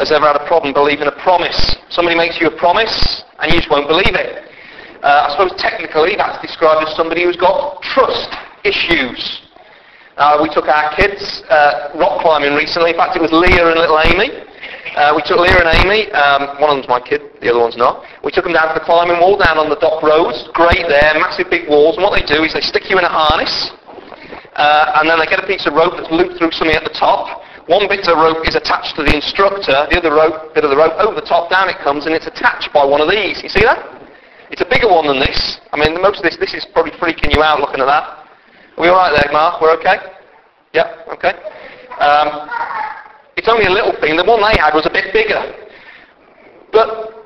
has ever had a problem believing a promise? Somebody makes you a promise and you just won't believe it. Uh, I suppose technically that's described as somebody who's got trust issues. Uh, we took our kids uh, rock climbing recently. In fact, it was Leah and little Amy. Uh, we took Leah and Amy. Um, one of them's my kid, the other one's not. We took them down to the climbing wall down on the dock roads. Great there, massive big walls. And what they do is they stick you in a harness, uh, and then they get a piece of rope that's looped through something at the top. One bit of rope is attached to the instructor. The other rope, bit of the rope over the top, down it comes, and it's attached by one of these. You see that? It's a bigger one than this. I mean, most of this, this is probably freaking you out looking at that. Are we all right there, Mark? We're okay? Yeah, okay. Um, it's only a little thing. The one they had was a bit bigger. But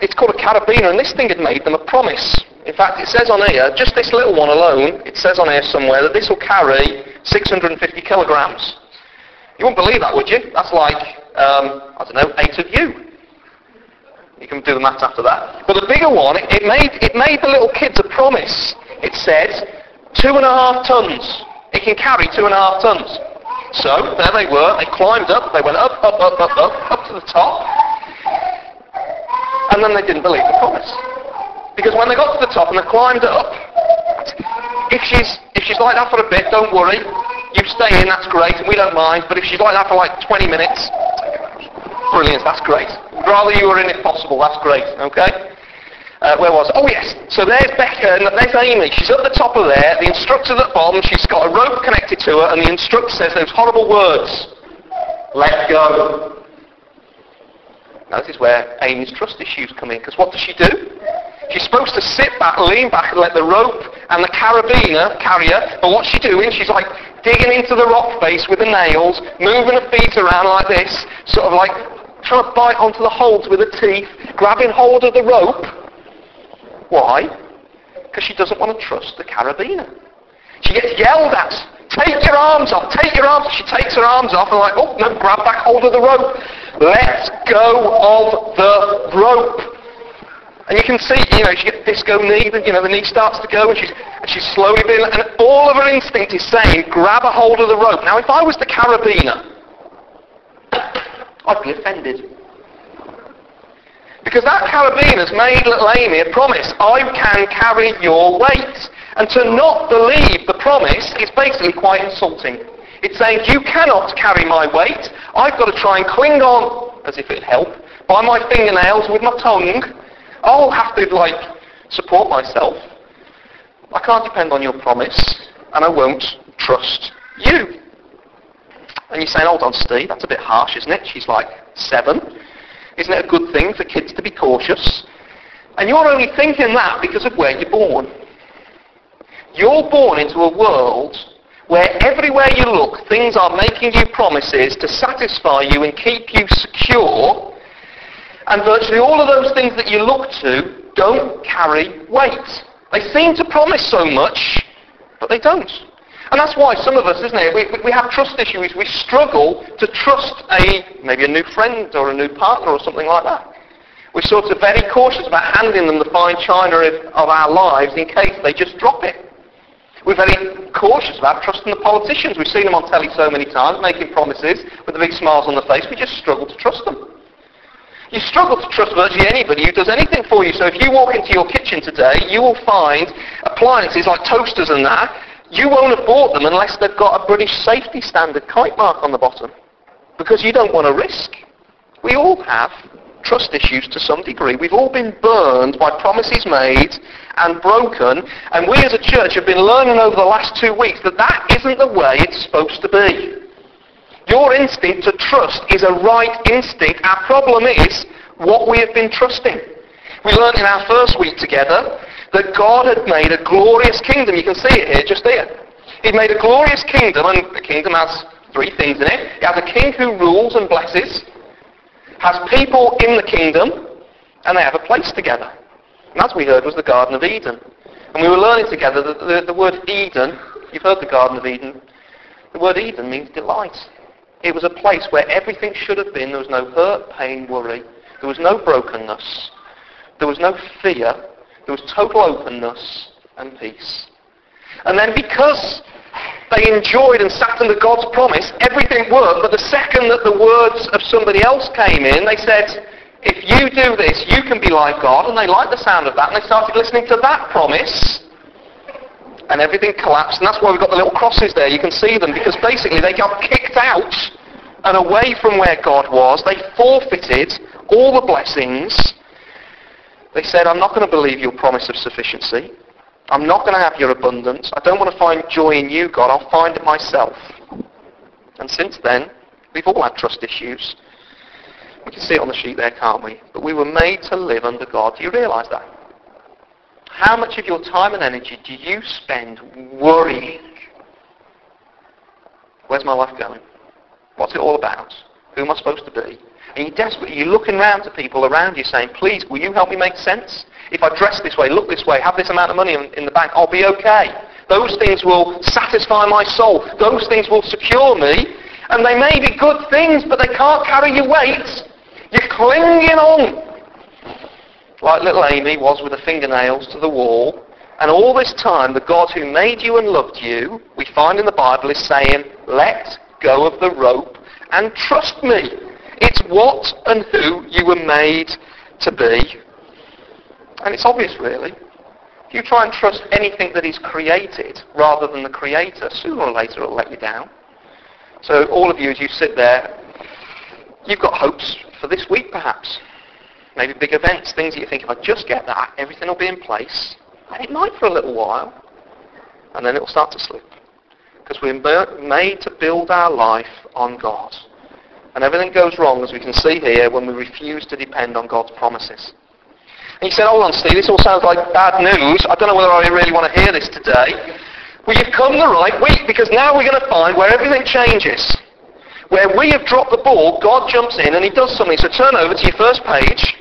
it's called a carabiner, and this thing had made them a promise. In fact, it says on here, just this little one alone, it says on here somewhere that this will carry 650 kilograms. You wouldn't believe that, would you? That's like, um, I don't know, eight of you. You can do the math after that. But the bigger one, it, made, it made the little kids a promise. It said, two and a half tons. It can carry two and a half tons. So there they were. They climbed up. They went up, up, up, up, up, up to the top. And then they didn't believe the promise. Because when they got to the top and they climbed up, if she's, if she's like that for a bit, don't worry. Stay in, that's great, and we don't mind. But if she's like that for like 20 minutes, brilliant, that's great. Rather you were in if possible, that's great, okay? Uh, where was Oh yes. So there's Becca and there's Amy. She's at the top of there. The instructor's at the bottom. She's got a rope connected to her, and the instructor says those horrible words. Let go. Now this is where Amy's trust issues come in, because what does she do? She's supposed to sit back, lean back, and let the rope and the carabiner carry her. But what's she doing? She's like digging into the rock face with the nails, moving her feet around like this, sort of like trying to bite onto the holds with her teeth, grabbing hold of the rope why? Because she doesn't want to trust the carabiner. She gets yelled at. Take your arms off. Take your arms. She takes her arms off and like, oh, no, grab back hold of the rope. Let go of the rope. And you can see, you know, she gets disco knee, and, you know, the knee starts to go and she's, and she's slowly being, and all of her instinct is saying, grab a hold of the rope. Now, if I was the carabiner, I'd be offended. Because that carabiner's made little Amy a promise. I can carry your weight. And to not believe the promise is basically quite insulting. It's saying, you cannot carry my weight. I've got to try and cling on, as if it'd help, by my fingernails with my tongue. I'll have to, like, support myself. I can't depend on your promise, and I won't trust you. And you're saying, hold on, Steve, that's a bit harsh, isn't it? She's like seven. Isn't it a good thing for kids to be cautious? And you're only thinking that because of where you're born. You're born into a world where everywhere you look, things are making you promises to satisfy you and keep you secure. And virtually all of those things that you look to don't carry weight. They seem to promise so much, but they don't. And that's why some of us, isn't it, we, we have trust issues. We struggle to trust a, maybe a new friend or a new partner or something like that. We're sort of very cautious about handing them the fine china of, of our lives in case they just drop it. We're very cautious about trusting the politicians. We've seen them on telly so many times making promises with the big smiles on their face. We just struggle to trust them. You struggle to trust virtually anybody who does anything for you. So if you walk into your kitchen today, you will find appliances like toasters and that you won't have bought them unless they've got a British safety standard kite mark on the bottom. Because you don't want to risk. We all have trust issues to some degree. We've all been burned by promises made and broken. And we as a church have been learning over the last two weeks that that isn't the way it's supposed to be. Your instinct to trust is a right instinct. Our problem is what we have been trusting. We learned in our first week together that God had made a glorious kingdom. You can see it here, just here. He'd made a glorious kingdom, and the kingdom has three things in it. It has a king who rules and blesses, has people in the kingdom, and they have a place together. And as we heard was the Garden of Eden. And we were learning together that the, the word Eden, you've heard the Garden of Eden, the word Eden means delight. It was a place where everything should have been. There was no hurt, pain, worry. There was no brokenness. There was no fear. There was total openness and peace. And then because They enjoyed and sat under God's promise. Everything worked, but the second that the words of somebody else came in, they said, if you do this, you can be like God. And they liked the sound of that, and they started listening to that promise. And everything collapsed, and that's why we've got the little crosses there. You can see them, because basically they got kicked out and away from where God was. They forfeited all the blessings. They said, I'm not going to believe your promise of sufficiency. I'm not going to have your abundance. I don't want to find joy in you, God. I'll find it myself. And since then, we've all had trust issues. We can see it on the sheet there, can't we? But we were made to live under God. Do you realise that? How much of your time and energy do you spend worrying? Where's my life going? What's it all about? Who am I supposed to be? And you're desperate. You're looking around to people around you saying, please, will you help me make sense? If I dress this way, look this way, have this amount of money in, in the bank, I'll be okay. Those things will satisfy my soul. Those things will secure me. And they may be good things, but they can't carry your weight. You're clinging on. Like little Amy was with her fingernails to the wall. And all this time, the God who made you and loved you, we find in the Bible, is saying, let go of the rope and trust me. It's what and who you were made to be. And it's obvious, really. If you try and trust anything that is created rather than the Creator, sooner or later it'll let you down. So all of you, as you sit there, you've got hopes for this week, perhaps. Maybe big events, things that you think, if I just get that, everything will be in place. And it might for a little while. And then it will start to slip. Because we're made to build our life on God. And everything goes wrong, as we can see here, when we refuse to depend on God's promises. And you said, hold on, Steve, this all sounds like bad news. I don't know whether I really want to hear this today. Well, you've come the right week, because now we're going to find where everything changes. Where we have dropped the ball, God jumps in and he does something. So turn over to your first page.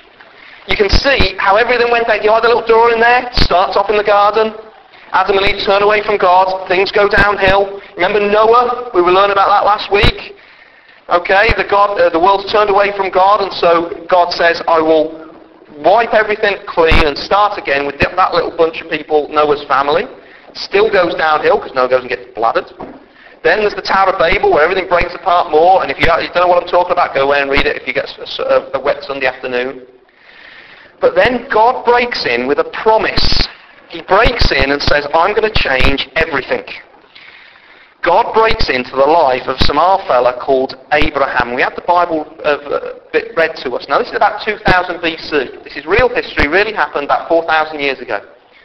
You can see how everything went down. You had a little door in there, starts off in the garden. Adam and Eve turn away from God. Things go downhill. Remember Noah? We were learning about that last week. Okay, the, God, uh, the world's turned away from God, and so God says, I will wipe everything clean and start again with that little bunch of people, Noah's family. Still goes downhill because Noah goes and gets bladdered. Then there's the Tower of Babel where everything breaks apart more. And if you, you don't know what I'm talking about, go away and read it if you get a, a wet Sunday afternoon. But then God breaks in with a promise. He breaks in and says, I'm going to change everything. God breaks into the life of some our fella called Abram. We had the Bible uh, read to us. Now this is about 2000 BC. This is real history, really happened about 4,000 years ago.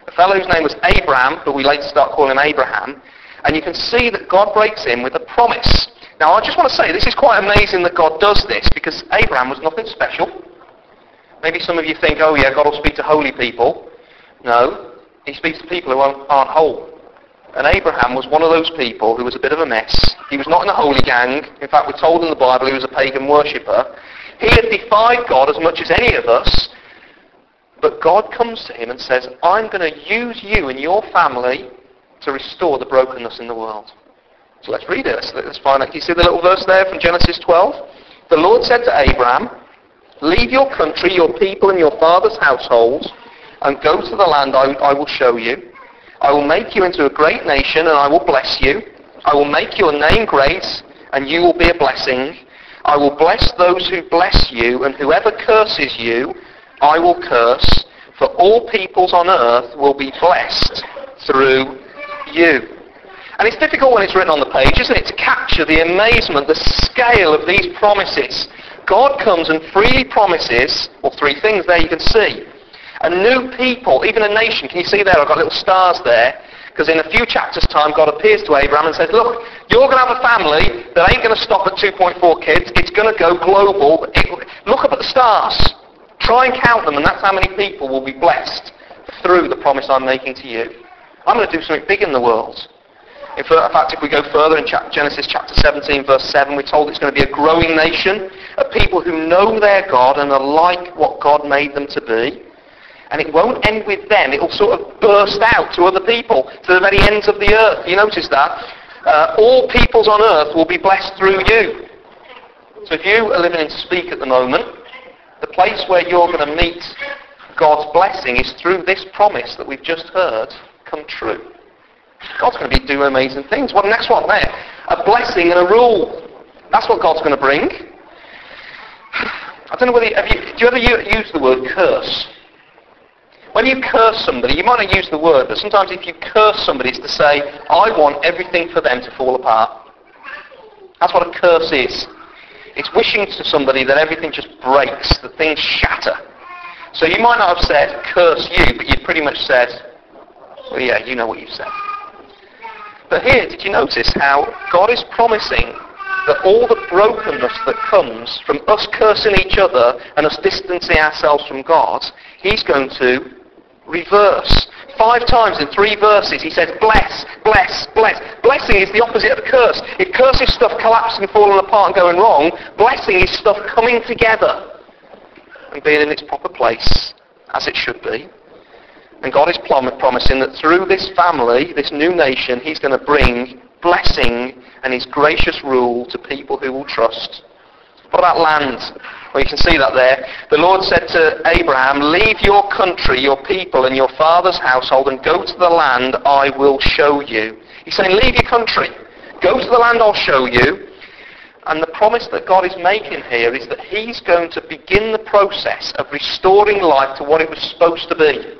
A fellow whose name was Abraham, but we later start calling him Abraham. And you can see that God breaks in with a promise. Now I just want to say, this is quite amazing that God does this, because Abraham was nothing special. Maybe some of you think, oh yeah, God will speak to holy people. No, he speaks to people who aren't, aren't whole. And Abraham was one of those people who was a bit of a mess. He was not in a holy gang. In fact, we're told in the Bible he was a pagan worshipper. He had defied God as much as any of us. But God comes to him and says, I'm going to use you and your family to restore the brokenness in the world. So let's read it. Let's, find out. you see the little verse there from Genesis 12? The Lord said to Abraham, Leave your country, your people, and your father's households, and go to the land I, I will show you. I will make you into a great nation and I will bless you. I will make your name great and you will be a blessing. I will bless those who bless you and whoever curses you, I will curse. For all peoples on earth will be blessed through you. And it's difficult when it's written on the page, isn't it, to capture the amazement, the scale of these promises. God comes and freely promises, well, three things there you can see a new people, even a nation. Can you see there? I've got little stars there. Because in a few chapters' time, God appears to Abraham and says, look, you're going to have a family that ain't going to stop at 2.4 kids. It's going to go global. It, look up at the stars. Try and count them, and that's how many people will be blessed through the promise I'm making to you. I'm going to do something big in the world. In fact, if we go further in Genesis chapter 17, verse 7, we're told it's going to be a growing nation of people who know their God and are like what God made them to be. And it won't end with them. It'll sort of burst out to other people, to the very ends of the earth. You notice that? Uh, all peoples on earth will be blessed through you. So if you are living in Speke at the moment, the place where you're going to meet God's blessing is through this promise that we've just heard come true. God's going to be doing amazing things. What next one there? A blessing and a rule. That's what God's going to bring. I don't know whether you, you, do you ever use the word curse? When you curse somebody, you might not use the word, but sometimes if you curse somebody, it's to say, I want everything for them to fall apart. That's what a curse is. It's wishing to somebody that everything just breaks, that things shatter. So you might not have said, curse you, but you'd pretty much said, well, yeah, you know what you've said. But here, did you notice how God is promising that all the brokenness that comes from us cursing each other and us distancing ourselves from God, He's going to reverse. Five times in three verses he says, bless, bless, bless. Blessing is the opposite of curse. If curse is stuff collapsing, falling apart and going wrong, blessing is stuff coming together and being in its proper place, as it should be. And God is promising that through this family, this new nation, he's going to bring blessing and his gracious rule to people who will trust. What about land? Well, you can see that there. The Lord said to Abraham, Leave your country, your people, and your father's household, and go to the land I will show you. He's saying, Leave your country. Go to the land I'll show you. And the promise that God is making here is that he's going to begin the process of restoring life to what it was supposed to be.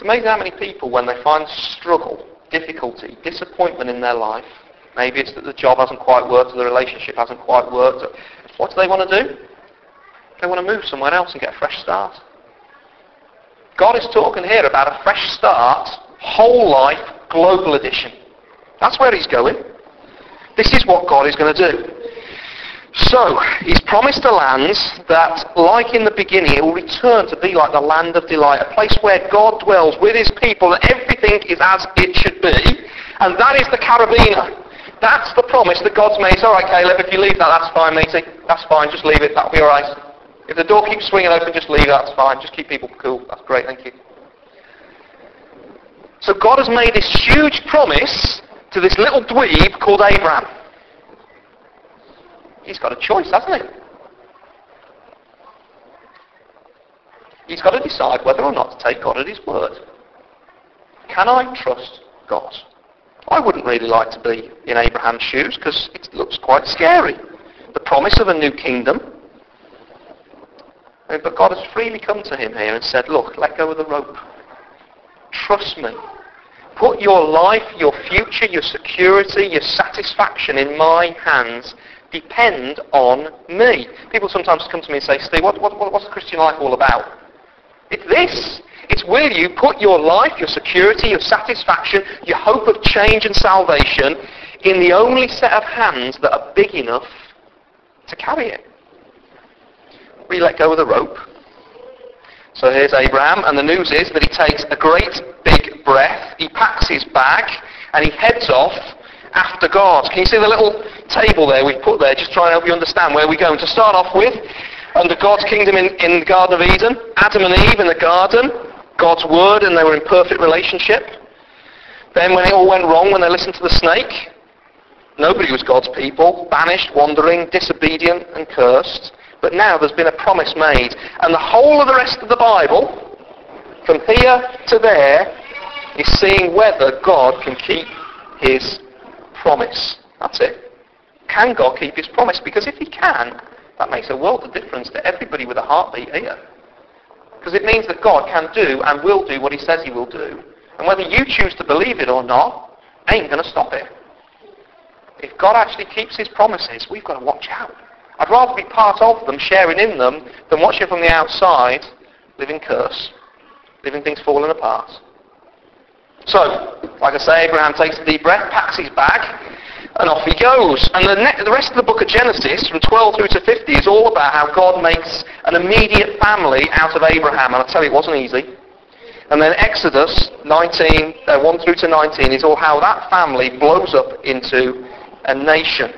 It's amazing how many people, when they find struggle, difficulty, disappointment in their life, Maybe it's that the job hasn't quite worked or the relationship hasn't quite worked. What do they want to do? They want to move somewhere else and get a fresh start. God is talking here about a fresh start, whole life, global edition. That's where he's going. This is what God is going to do. So, he's promised a land that, like in the beginning, it will return to be like the land of delight, a place where God dwells with his people and everything is as it should be. And that is the Carabiner. That's the promise that God's made. It's all right, Caleb, if you leave that, that's fine, matey. That's fine, just leave it. That'll be all right. If the door keeps swinging open, just leave it. That's fine. Just keep people cool. That's great, thank you. So God has made this huge promise to this little dweeb called Abraham. He's got a choice, hasn't he? He's got to decide whether or not to take God at his word. Can I trust God? I wouldn't really like to be in Abraham's shoes because it looks quite scary. The promise of a new kingdom. But God has freely come to him here and said, look, let go of the rope. Trust me. Put your life, your future, your security, your satisfaction in my hands. Depend on me. People sometimes come to me and say, Steve, what, what, what's the Christian life all about? It's this. It's where you put your life, your security, your satisfaction, your hope of change and salvation in the only set of hands that are big enough to carry it. We let go of the rope. So here's Abraham, and the news is that he takes a great big breath, he packs his bag, and he heads off after God. Can you see the little table there we've put there, just trying to help you understand where we're going? To start off with, under God's kingdom in, in the Garden of Eden, Adam and Eve in the garden, God's word and they were in perfect relationship. Then when it all went wrong, when they listened to the snake, nobody was God's people, banished, wandering, disobedient and cursed. But now there's been a promise made. And the whole of the rest of the Bible, from here to there, is seeing whether God can keep his promise. That's it. Can God keep his promise? Because if he can, that makes a world of difference to everybody with a heartbeat here. Because it means that God can do and will do what he says he will do. And whether you choose to believe it or not, ain't going to stop it. If God actually keeps his promises, we've got to watch out. I'd rather be part of them, sharing in them, than watching from the outside, living curse, living things falling apart. So, like I say, Abraham takes a deep breath, packs his bag, and off he goes. And the, ne- the rest of the book of Genesis, from 12 through to 50, is all about how God makes an immediate family out of Abraham. And I tell you, it wasn't easy. And then Exodus 19, uh, 1 through to 19 is all how that family blows up into a nation.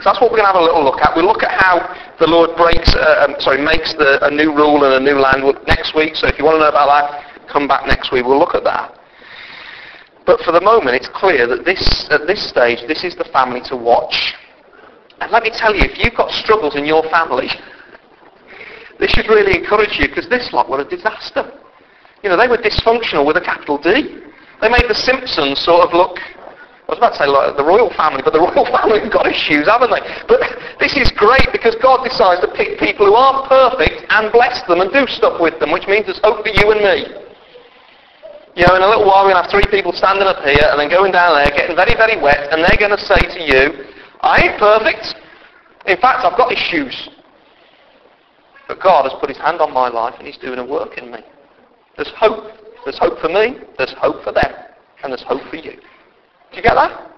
So that's what we're going to have a little look at. We'll look at how the Lord breaks, uh, um, sorry, makes the, a new rule and a new land next week. So if you want to know about that, come back next week. We'll look at that. But for the moment, it's clear that this, at this stage, this is the family to watch. And let me tell you, if you've got struggles in your family, this should really encourage you because this lot were a disaster. You know, they were dysfunctional with a capital D. They made the Simpsons sort of look, I was about to say like the royal family, but the royal family have got issues, haven't they? But this is great because God decides to pick people who aren't perfect and bless them and do stuff with them, which means there's hope for you and me. You know, in a little while we're going to have three people standing up here and then going down there, getting very, very wet, and they're going to say to you, I ain't perfect. In fact, I've got issues. But God has put his hand on my life and he's doing a work in me. There's hope. There's hope for me. There's hope for them. And there's hope for you. Do you get that?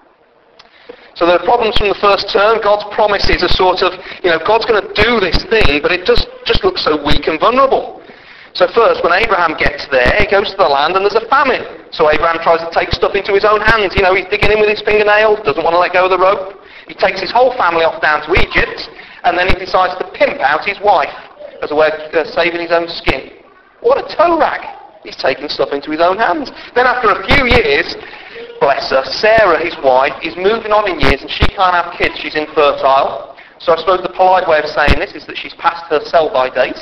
So there are problems from the first term. God's promises are sort of, you know, God's going to do this thing, but it just, just looks so weak and vulnerable. So first, when Abraham gets there, he goes to the land and there's a famine. So Abraham tries to take stuff into his own hands. You know, he's digging in with his fingernails, doesn't want to let go of the rope. He takes his whole family off down to Egypt, and then he decides to pimp out his wife as a way of uh, saving his own skin. What a toe rag. He's taking stuff into his own hands. Then after a few years, bless her, Sarah, his wife, is moving on in years and she can't have kids. She's infertile. So I suppose the polite way of saying this is that she's past her sell-by date.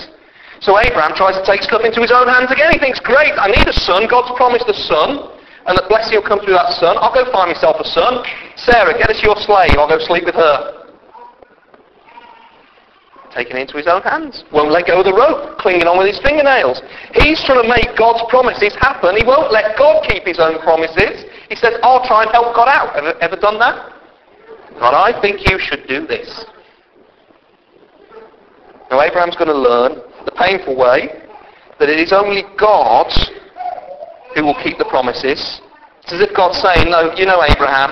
So Abraham tries to take stuff into his own hands again. He thinks, great, I need a son. God's promised a son. And that blessing will come through that son. I'll go find myself a son. Sarah, get us your slave. I'll go sleep with her. Taking it into his own hands. Won't let go of the rope. Clinging on with his fingernails. He's trying to make God's promises happen. He won't let God keep his own promises. He says, I'll try and help God out. Ever, ever done that? God, I think you should do this. Now Abraham's going to learn the painful way that it is only God who will keep the promises. It's as if God's saying, no, you know, Abraham,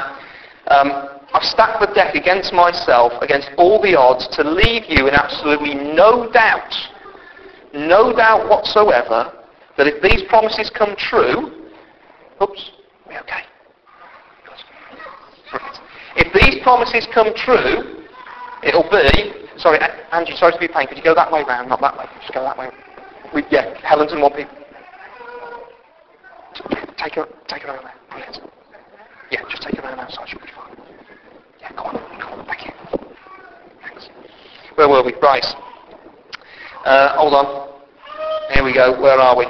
um, I've stacked the deck against myself, against all the odds, to leave you in absolutely no doubt, no doubt whatsoever, that if these promises come true, oops, we okay? If these promises come true, it'll be Sorry, Andrew, sorry to be pain. Could you go that way round, not that way? Just go that way. We, yeah, Helen's and one people. Take her, take her around there. Brilliant. Yeah, just take her around outside. She'll be fine. Yeah, go on, go on. Thank you. Thanks. Where were we? Right. Uh, hold on. Here we go. Where are we?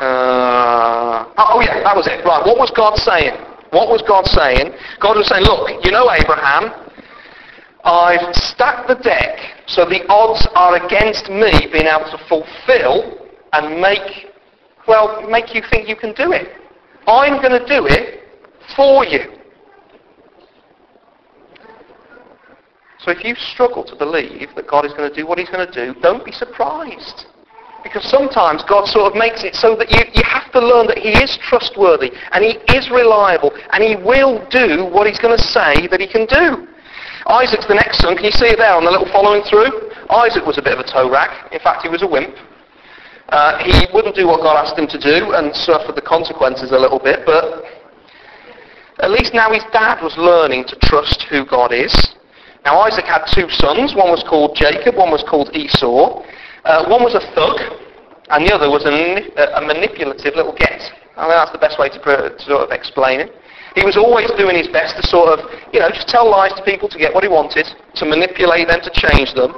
Uh, oh yeah, that was it. Right. What was God saying? What was God saying? God was saying, look, you know Abraham, I've stacked the deck so the odds are against me being able to fulfill and make, well, make you think you can do it. I'm going to do it for you. So if you struggle to believe that God is going to do what he's going to do, don't be surprised. Because sometimes God sort of makes it so that you, you have to learn that he is trustworthy and he is reliable and he will do what he's going to say that he can do. Isaac's the next son. Can you see it there on the little following through? Isaac was a bit of a toe rag. In fact, he was a wimp. Uh, he wouldn't do what God asked him to do and suffered the consequences a little bit, but at least now his dad was learning to trust who God is. Now Isaac had two sons. One was called Jacob, one was called Esau. Uh, one was a thug, and the other was a, a manipulative little get. I think that's the best way to, to sort of explain it. He was always doing his best to sort of, you know, just tell lies to people to get what he wanted, to manipulate them, to change them.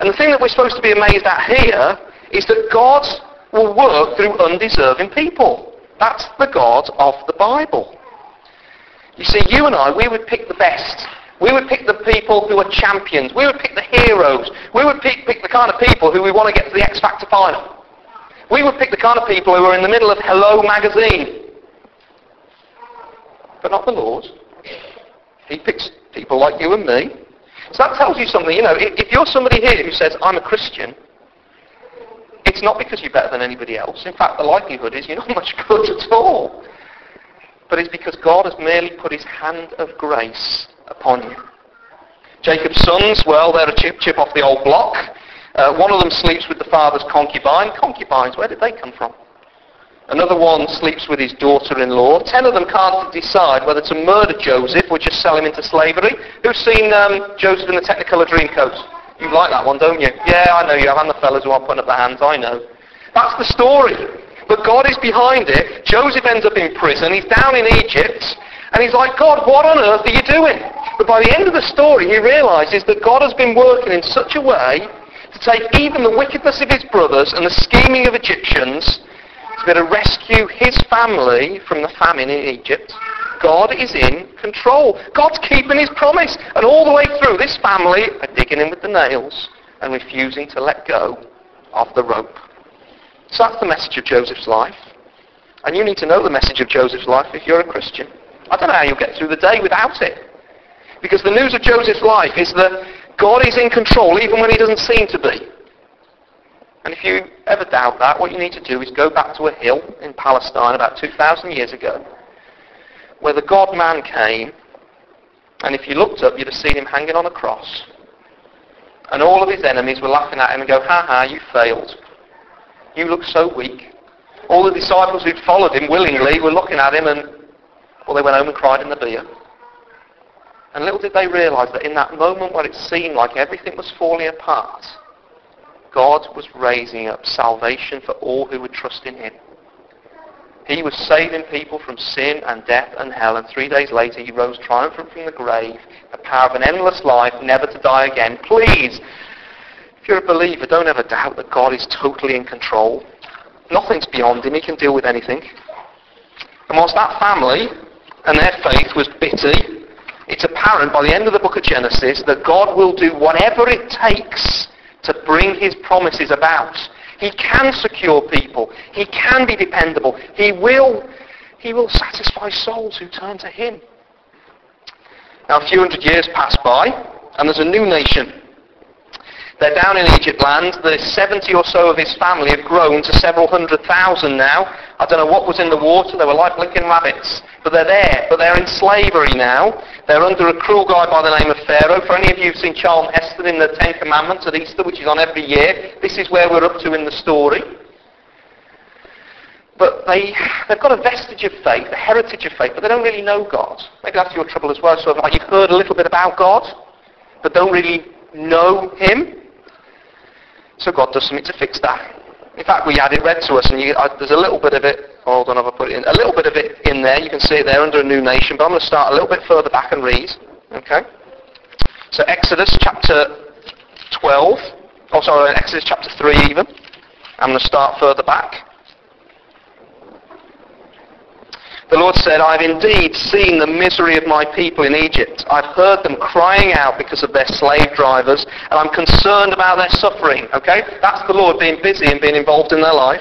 And the thing that we're supposed to be amazed at here is that God will work through undeserving people. That's the God of the Bible. You see, you and I, we would pick the best. We would pick the people who are champions. We would pick the heroes. We would pick, pick the kind of people who we want to get to the X Factor final. We would pick the kind of people who are in the middle of Hello magazine but not the Lord. He picks people like you and me. So that tells you something. You know, if you're somebody here who says, I'm a Christian, it's not because you're better than anybody else. In fact, the likelihood is you're not much good at all. But it's because God has merely put his hand of grace upon you. Jacob's sons, well, they're a chip chip off the old block. Uh, one of them sleeps with the father's concubine. Concubines, where did they come from? Another one sleeps with his daughter-in-law. Ten of them can't decide whether to murder Joseph or just sell him into slavery. Who's seen um, Joseph in the Technicolor Dreamcoat? You like that one, don't you? Yeah, I know you have. And the fellas who are putting up their hands, I know. That's the story. But God is behind it. Joseph ends up in prison. He's down in Egypt. And he's like, God, what on earth are you doing? But by the end of the story, he realizes that God has been working in such a way to take even the wickedness of his brothers and the scheming of Egyptians be to rescue his family from the famine in Egypt. God is in control. God's keeping his promise. And all the way through, this family are digging in with the nails and refusing to let go of the rope. So that's the message of Joseph's life. And you need to know the message of Joseph's life if you're a Christian. I don't know how you'll get through the day without it. Because the news of Joseph's life is that God is in control even when he doesn't seem to be. And if you ever doubt that, what you need to do is go back to a hill in Palestine about 2,000 years ago where the God-man came, and if you looked up, you'd have seen him hanging on a cross. And all of his enemies were laughing at him and go, ha ha, you failed. You look so weak. All the disciples who'd followed him willingly were looking at him and, well, they went home and cried in the beer. And little did they realize that in that moment where it seemed like everything was falling apart, God was raising up salvation for all who would trust in him. He was saving people from sin and death and hell, and three days later he rose triumphant from the grave, the power of an endless life, never to die again. Please, if you're a believer, don't ever doubt that God is totally in control. Nothing's beyond him. He can deal with anything. And whilst that family and their faith was bitty, it's apparent by the end of the book of Genesis that God will do whatever it takes to bring his promises about. He can secure people. He can be dependable. He will, he will satisfy souls who turn to him. Now a few hundred years pass by, and there's a new nation they're down in Egypt land. The 70 or so of his family have grown to several hundred thousand now. I don't know what was in the water. They were like blinking rabbits. But they're there. But they're in slavery now. They're under a cruel guy by the name of Pharaoh. For any of you who've seen Charlton Heston in the Ten Commandments at Easter, which is on every year, this is where we're up to in the story. But they, they've got a vestige of faith, a heritage of faith, but they don't really know God. Maybe that's your trouble as well. So you've heard a little bit about God, but don't really know Him. So God does something to fix that. In fact, we had it read to us, and you, uh, there's a little bit of it. Hold on, I've put it in. A little bit of it in there. You can see it there under a new nation. But I'm going to start a little bit further back and read. Okay. So Exodus chapter 12. Oh, sorry, Exodus chapter 3 even. I'm going to start further back. The Lord said, I have indeed seen the misery of my people in Egypt. I've heard them crying out because of their slave drivers, and I'm concerned about their suffering. Okay? That's the Lord being busy and being involved in their life.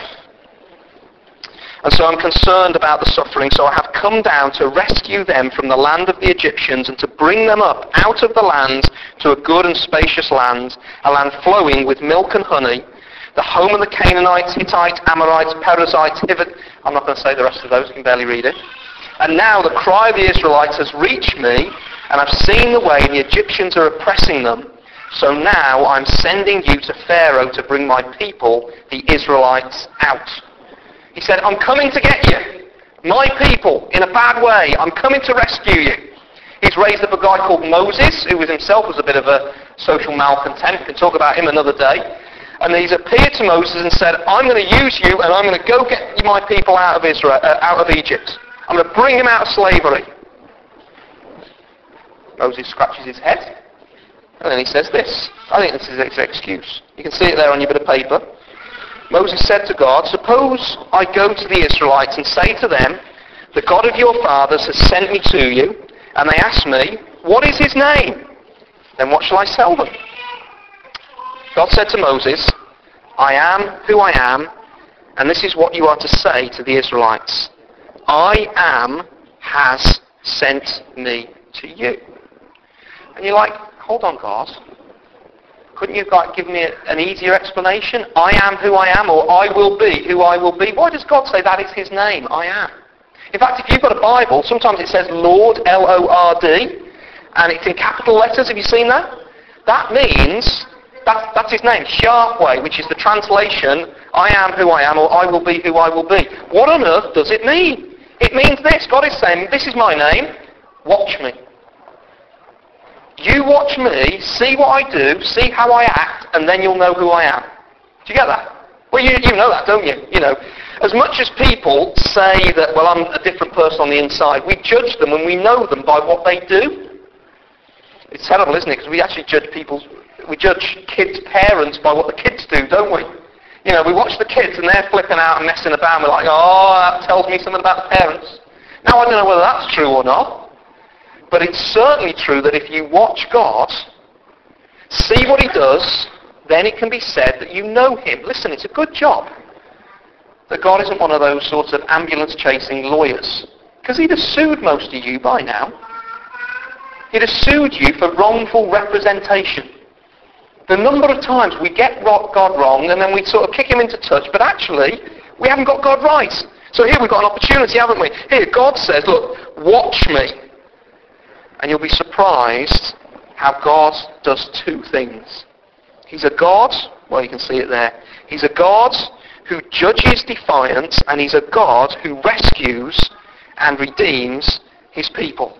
And so I'm concerned about the suffering, so I have come down to rescue them from the land of the Egyptians and to bring them up out of the land to a good and spacious land, a land flowing with milk and honey, the home of the Canaanites, Hittites, Amorites, Perizzites, Hivit. I'm not going to say the rest of those, you can barely read it. And now the cry of the Israelites has reached me, and I've seen the way the Egyptians are oppressing them. So now I'm sending you to Pharaoh to bring my people, the Israelites, out. He said, I'm coming to get you. My people, in a bad way. I'm coming to rescue you. He's raised up a guy called Moses, who was himself was a bit of a social malcontent. We can talk about him another day and he's appeared to Moses and said, I'm going to use you and I'm going to go get my people out of Israel, uh, out of Egypt. I'm going to bring them out of slavery. Moses scratches his head. And then he says this. I think this is his excuse. You can see it there on your bit of paper. Moses said to God, Suppose I go to the Israelites and say to them, The God of your fathers has sent me to you, and they ask me, What is his name? Then what shall I tell them? God said to Moses, I am who I am, and this is what you are to say to the Israelites. I am has sent me to you. And you're like, hold on, God. Couldn't you like, give me an easier explanation? I am who I am, or I will be who I will be. Why does God say that is his name? I am. In fact, if you've got a Bible, sometimes it says Lord, L-O-R-D, and it's in capital letters. Have you seen that? That means that's, that's his name, Yahweh, which is the translation, I am who I am, or I will be who I will be. What on earth does it mean? It means this. God is saying, this is my name, watch me. You watch me, see what I do, see how I act, and then you'll know who I am. Do you get that? Well, you, you know that, don't you? You know, as much as people say that, well, I'm a different person on the inside, we judge them and we know them by what they do. It's terrible, isn't it? Because we actually judge people's we judge kids' parents by what the kids do, don't we? You know, we watch the kids and they're flipping out and messing about and we're like, oh, that tells me something about the parents. Now, I don't know whether that's true or not, but it's certainly true that if you watch God, see what he does, then it can be said that you know him. Listen, it's a good job that God isn't one of those sorts of ambulance-chasing lawyers, because he'd have sued most of you by now. He'd have sued you for wrongful representation. The number of times we get God wrong and then we sort of kick him into touch, but actually we haven't got God right. So here we've got an opportunity, haven't we? Here, God says, look, watch me. And you'll be surprised how God does two things. He's a God, well, you can see it there. He's a God who judges defiance, and he's a God who rescues and redeems his people.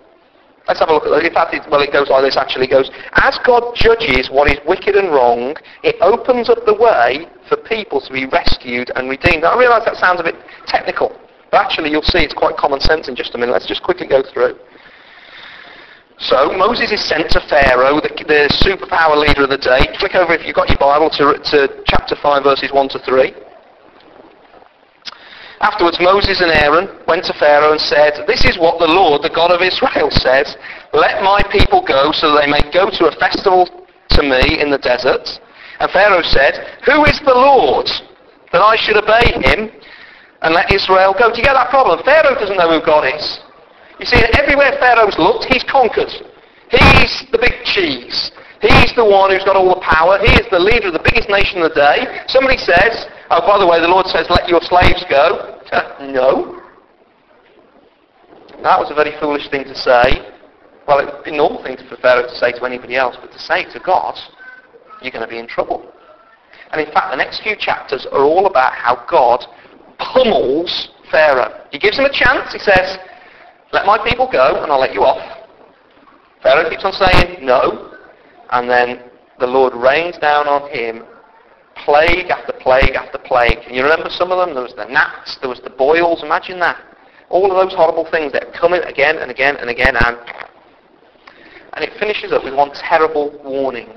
Let's have a look at that. In fact, it, well, it goes like this actually. Goes, as God judges what is wicked and wrong, it opens up the way for people to be rescued and redeemed. Now, I realise that sounds a bit technical, but actually you'll see it's quite common sense in just a minute. Let's just quickly go through. So, Moses is sent to Pharaoh, the, the superpower leader of the day. Click over, if you've got your Bible, to, to chapter 5, verses 1 to 3. Afterwards, Moses and Aaron went to Pharaoh and said, This is what the Lord, the God of Israel, says. Let my people go so that they may go to a festival to me in the desert. And Pharaoh said, Who is the Lord that I should obey him and let Israel go? Do you get that problem? Pharaoh doesn't know who God is. You see, everywhere Pharaoh's looked, he's conquered. He's the big cheese. He's the one who's got all the power. He is the leader of the biggest nation of the day. Somebody says, oh, by the way, the Lord says, let your slaves go. no. That was a very foolish thing to say. Well, it would be a normal thing for Pharaoh to say to anybody else, but to say it to God, you're going to be in trouble. And in fact, the next few chapters are all about how God pummels Pharaoh. He gives him a chance. He says, let my people go and I'll let you off. Pharaoh keeps on saying no. And then the Lord rains down on him plague after plague after plague. Can you remember some of them? There was the gnats, there was the boils, imagine that. All of those horrible things that come in again and again and again and and it finishes up with one terrible warning.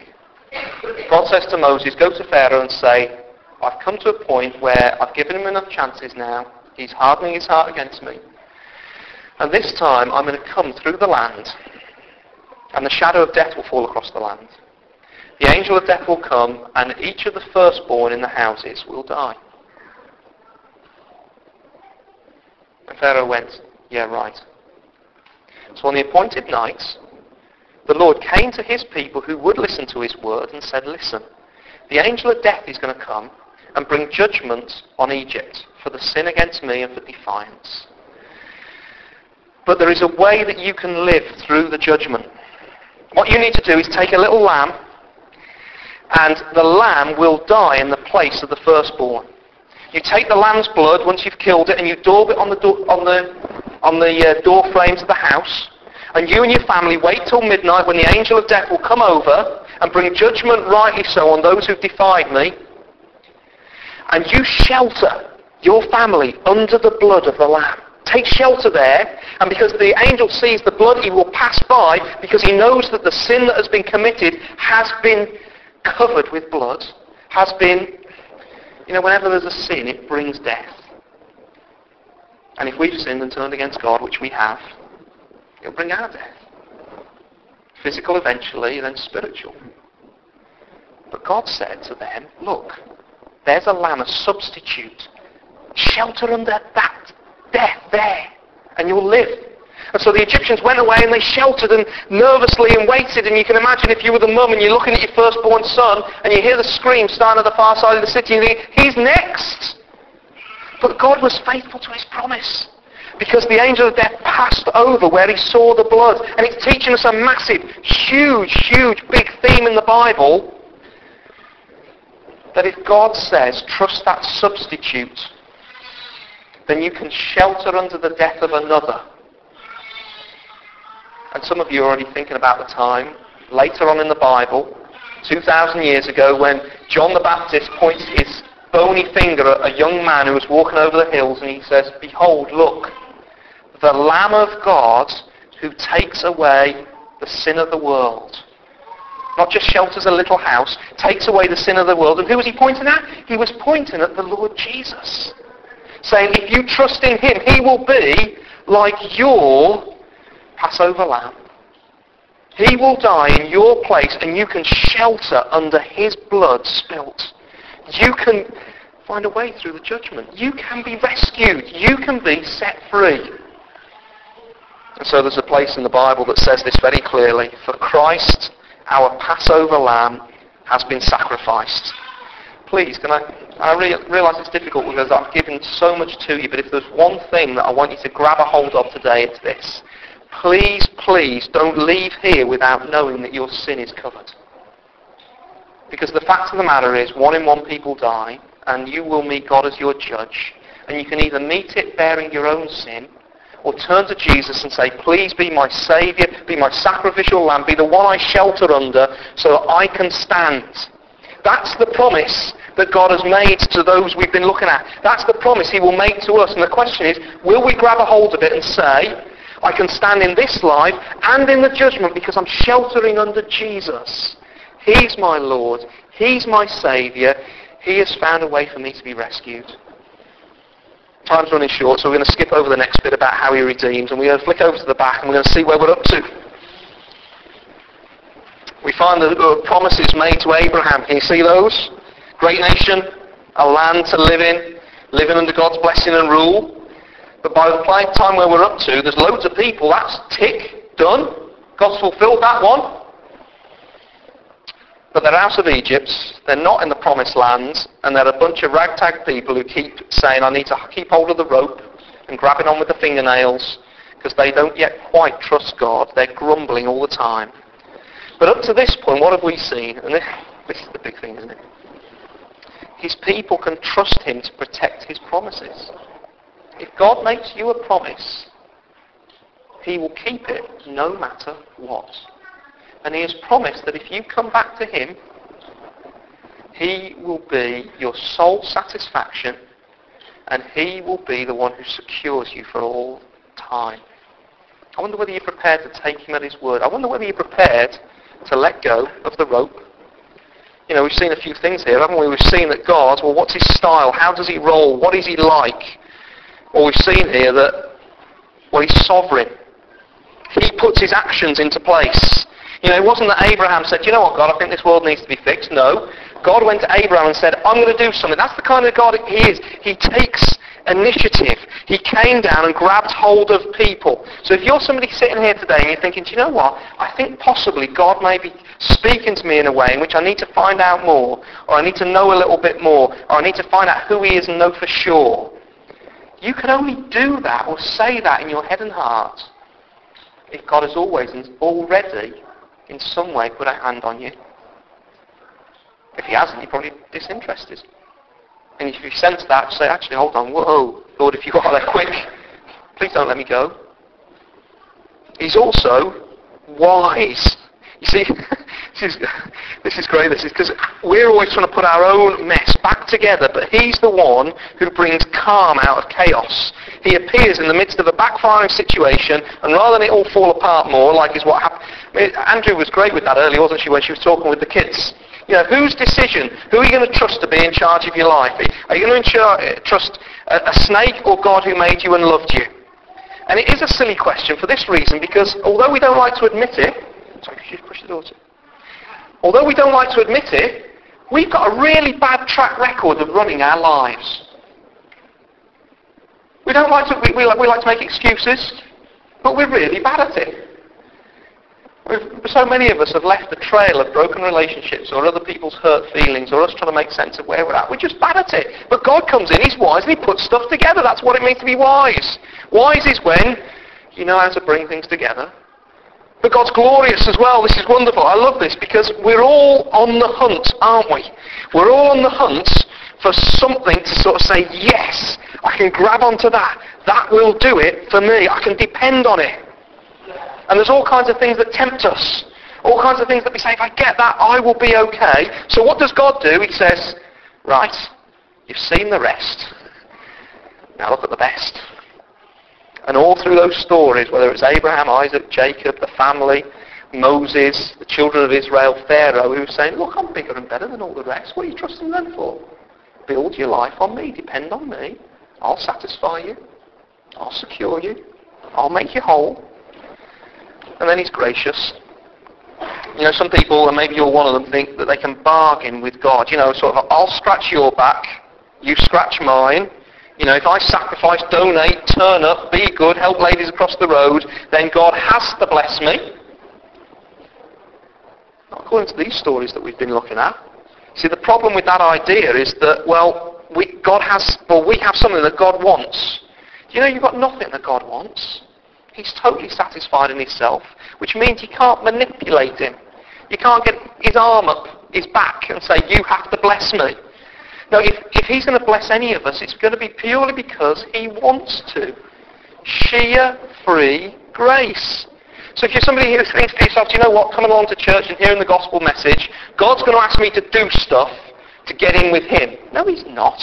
God says to Moses, go to Pharaoh and say, I've come to a point where I've given him enough chances now. He's hardening his heart against me. And this time I'm going to come through the land and the shadow of death will fall across the land. The angel of death will come, and each of the firstborn in the houses will die. And Pharaoh went, Yeah, right. So on the appointed night, the Lord came to his people who would listen to his word and said, Listen, the angel of death is going to come and bring judgment on Egypt for the sin against me and for defiance. But there is a way that you can live through the judgment. What you need to do is take a little lamb and the lamb will die in the place of the firstborn. You take the lamb's blood once you've killed it and you daub it on the, do- on the, on the uh, door frames of the house. And you and your family wait till midnight when the angel of death will come over and bring judgment rightly so on those who've defied me. And you shelter your family under the blood of the lamb. Take shelter there, and because the angel sees the blood, he will pass by because he knows that the sin that has been committed has been covered with blood, has been, you know, whenever there's a sin, it brings death. And if we've sinned and turned against God, which we have, it'll bring our death. Physical eventually, then spiritual. But God said to them, look, there's a lamb, a substitute. Shelter under death there, and you'll live. And so the Egyptians went away and they sheltered and nervously and waited. And you can imagine if you were the mum and you're looking at your firstborn son and you hear the scream starting at the far side of the city and you think, he's next. But God was faithful to his promise. Because the angel of death passed over where he saw the blood. And it's teaching us a massive, huge, huge, big theme in the Bible. That if God says, trust that substitute, then you can shelter under the death of another and some of you are already thinking about the time later on in the Bible, 2,000 years ago, when John the Baptist points his bony finger at a young man who was walking over the hills and he says, Behold, look, the Lamb of God who takes away the sin of the world. not just shelters a little house, takes away the sin of the world. And who was he pointing at? He was pointing at the Lord Jesus. Saying, if you trust in him, he will be like your Passover lamb. He will die in your place and you can shelter under his blood spilt. You can find a way through the judgment. You can be rescued. You can be set free. And so there's a place in the Bible that says this very clearly. For Christ, our Passover lamb, has been sacrificed. Please, can I, I re- realise it's difficult because I've given so much to you, but if there's one thing that I want you to grab a hold of today, it's this. Please, please don't leave here without knowing that your sin is covered. Because the fact of the matter is, one in one people die, and you will meet God as your judge. And you can either meet it bearing your own sin, or turn to Jesus and say, please be my Saviour, be my sacrificial lamb, be the one I shelter under so that I can stand. That's the promise that God has made to those we've been looking at. That's the promise he will make to us. And the question is, will we grab a hold of it and say, I can stand in this life and in the judgment because I'm sheltering under Jesus. He's my Lord. He's my Saviour. He has found a way for me to be rescued. Time's running short, so we're going to skip over the next bit about how he redeems, and we're going to flick over to the back, and we're going to see where we're up to. We find the promises made to Abraham. Can you see those? Great nation, a land to live in, living under God's blessing and rule. But by the time where we're up to, there's loads of people. That's tick, done. God's fulfilled that one. But they're out of Egypt. They're not in the promised land. And they're a bunch of ragtag people who keep saying, I need to keep hold of the rope and grabbing on with the fingernails because they don't yet quite trust God. They're grumbling all the time. But up to this point, what have we seen? And this, this is the big thing, isn't it? His people can trust him to protect his promises. If God makes you a promise, he will keep it no matter what. And he has promised that if you come back to him, he will be your sole satisfaction and he will be the one who secures you for all time. I wonder whether you're prepared to take him at his word. I wonder whether you're prepared to let go of the rope. You know, we've seen a few things here, haven't we? We've seen that God, well, what's his style? How does he roll? What is he like? Well, we've seen here that, well, he's sovereign. He puts his actions into place. You know, it wasn't that Abraham said, you know what, God, I think this world needs to be fixed. No. God went to Abraham and said, I'm going to do something. That's the kind of God he is. He takes initiative. He came down and grabbed hold of people. So if you're somebody sitting here today and you're thinking, do you know what? I think possibly God may be speaking to me in a way in which I need to find out more, or I need to know a little bit more, or I need to find out who he is and know for sure. You can only do that or say that in your head and heart if God has always and already in some way put a hand on you. If he hasn't, you're probably disinterested. And if you sense that, say, actually, hold on, whoa, Lord, if you are there quick, please don't let me go. He's also wise. You see, this is, this is great, this is because we're always trying to put our own mess back together, but he's the one who brings calm out of chaos. He appears in the midst of a backfiring situation, and rather than it all fall apart more, like is what happened, Andrew was great with that earlier, wasn't she, when she was talking with the kids. You know, whose decision? Who are you going to trust to be in charge of your life? Are you going to uh, trust a, a snake or God who made you and loved you? And it is a silly question for this reason, because although we don't like to admit it, sorry, could you push the door to? Although we don't like to admit it, we've got a really bad track record of running our lives. We don't like to, we, we, we like to make excuses, but we're really bad at it. So many of us have left a trail of broken relationships or other people's hurt feelings or us trying to make sense of where we're at. We're just bad at it. But God comes in, He's wise, and He puts stuff together. That's what it means to be wise. Wise is when you know how to bring things together but God's glorious as well. This is wonderful. I love this because we're all on the hunt, aren't we? We're all on the hunt for something to sort of say, yes, I can grab onto that. That will do it for me. I can depend on it. And there's all kinds of things that tempt us. All kinds of things that we say, if I get that, I will be okay. So what does God do? He says, right, you've seen the rest. Now look at the best. And all through those stories, whether it's Abraham, Isaac, Jacob, the family, Moses, the children of Israel, Pharaoh, who was saying, look, I'm bigger and better than all the rest. What are you trusting them for? Build your life on me. Depend on me. I'll satisfy you. I'll secure you. I'll make you whole. And then he's gracious. You know, some people, and maybe you're one of them, think that they can bargain with God. You know, sort of, I'll scratch your back, you scratch mine. You know, if I sacrifice, donate, turn up, be good, help ladies across the road, then God has to bless me. Not according to these stories that we've been looking at. See, the problem with that idea is that, well, we, God has, well, we have something that God wants. You know, you've got nothing that God wants. He's totally satisfied in himself, which means you can't manipulate him. You can't get his arm up his back and say, you have to bless me. No, if, if he's going to bless any of us, it's going to be purely because he wants to. Sheer free grace. So if you're somebody who thinks to yourself, you know what, coming along to church and hearing the gospel message, God's going to ask me to do stuff to get in with him. No, he's not.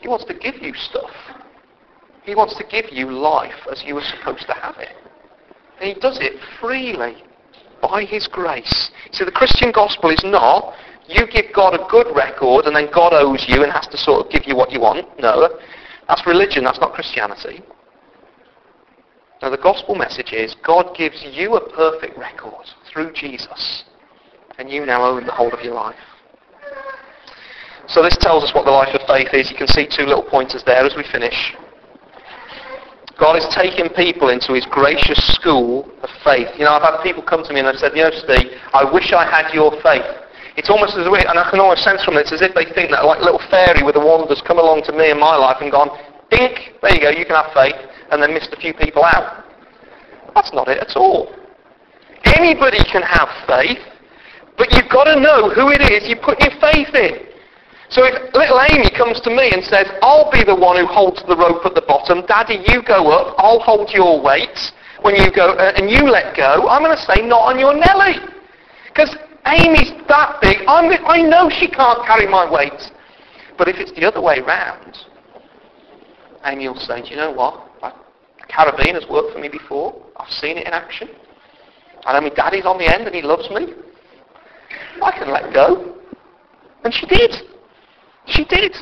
He wants to give you stuff. He wants to give you life as you were supposed to have it. And he does it freely by his grace. See, the Christian gospel is not you give God a good record and then God owes you and has to sort of give you what you want. No, that's religion. That's not Christianity. Now the gospel message is God gives you a perfect record through Jesus and you now own the whole of your life. So this tells us what the life of faith is. You can see two little pointers there as we finish. God is taking people into his gracious school of faith. You know, I've had people come to me and they've said, you know, Steve, I wish I had your faith. It's almost as if, and I can almost sense from it, it's as if they think that like little fairy with a wand has come along to me in my life and gone, dink, there you go, you can have faith, and then missed a few people out. That's not it at all. Anybody can have faith, but you've got to know who it is you put your faith in. So if little Amy comes to me and says, I'll be the one who holds the rope at the bottom, Daddy, you go up, I'll hold your weight when you go, uh, and you let go, I'm going to say, not on your Nelly. Because Amy's that big, I'm, I know she can't carry my weight. But if it's the other way round, Amy will say, do you know what? A carabiner has worked for me before. I've seen it in action. I know my daddy's on the end and he loves me. I can let go. And she did. She did.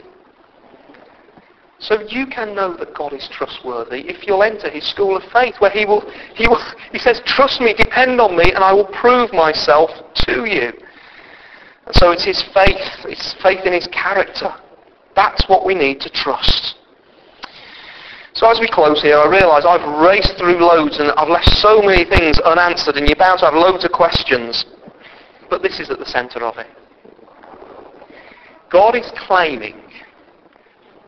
So you can know that God is trustworthy if you'll enter his school of faith where he will, he will, he says, trust me, depend on me, and I will prove myself to you. And so it's his faith, it's faith in his character. That's what we need to trust. So as we close here, I realise I've raced through loads and I've left so many things unanswered and you're bound to have loads of questions. But this is at the centre of it. God is claiming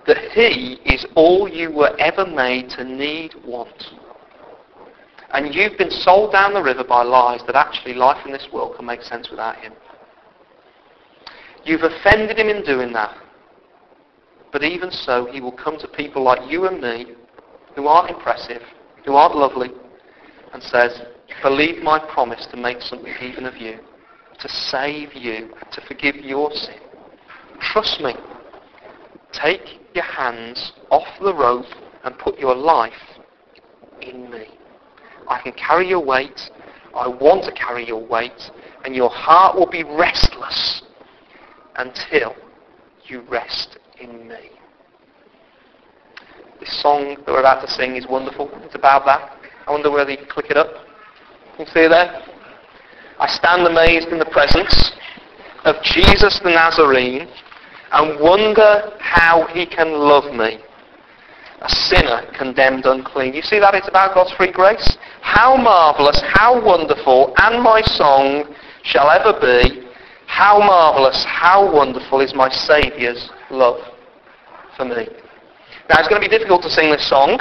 that he is all you were ever made to need, want. And you've been sold down the river by lies that actually life in this world can make sense without him. You've offended him in doing that. But even so, he will come to people like you and me, who aren't impressive, who aren't lovely, and says, believe my promise to make something even of you, to save you, to forgive your sin. Trust me. Take your hands off the rope and put your life in me. I can carry your weight. I want to carry your weight. And your heart will be restless until you rest in me. This song that we're about to sing is wonderful. It's about that. I wonder whether you can click it up. You see it there? I stand amazed in the presence of Jesus the Nazarene and wonder how he can love me, a sinner condemned unclean. You see that it's about God's free grace? How marvellous, how wonderful, and my song shall ever be, how marvellous, how wonderful is my Saviour's love for me. Now it's going to be difficult to sing this song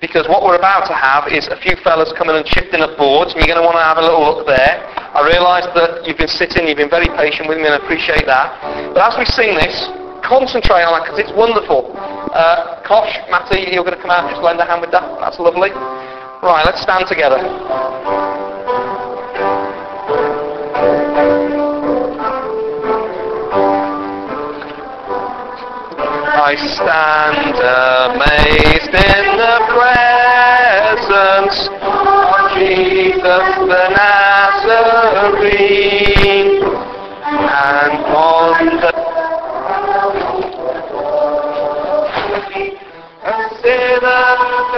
because what we're about to have is a few fellas coming and shifting up boards, and you're going to want to have a little look there. I realise that you've been sitting, you've been very patient with me, and I appreciate that. But as we sing this, concentrate on that because it's wonderful. Uh, Kosh, Matty, you're going to come out and just lend a hand with that. That's lovely. Right, let's stand together. I stand amazed in the presence of Jesus the Nazarene, and on the sinner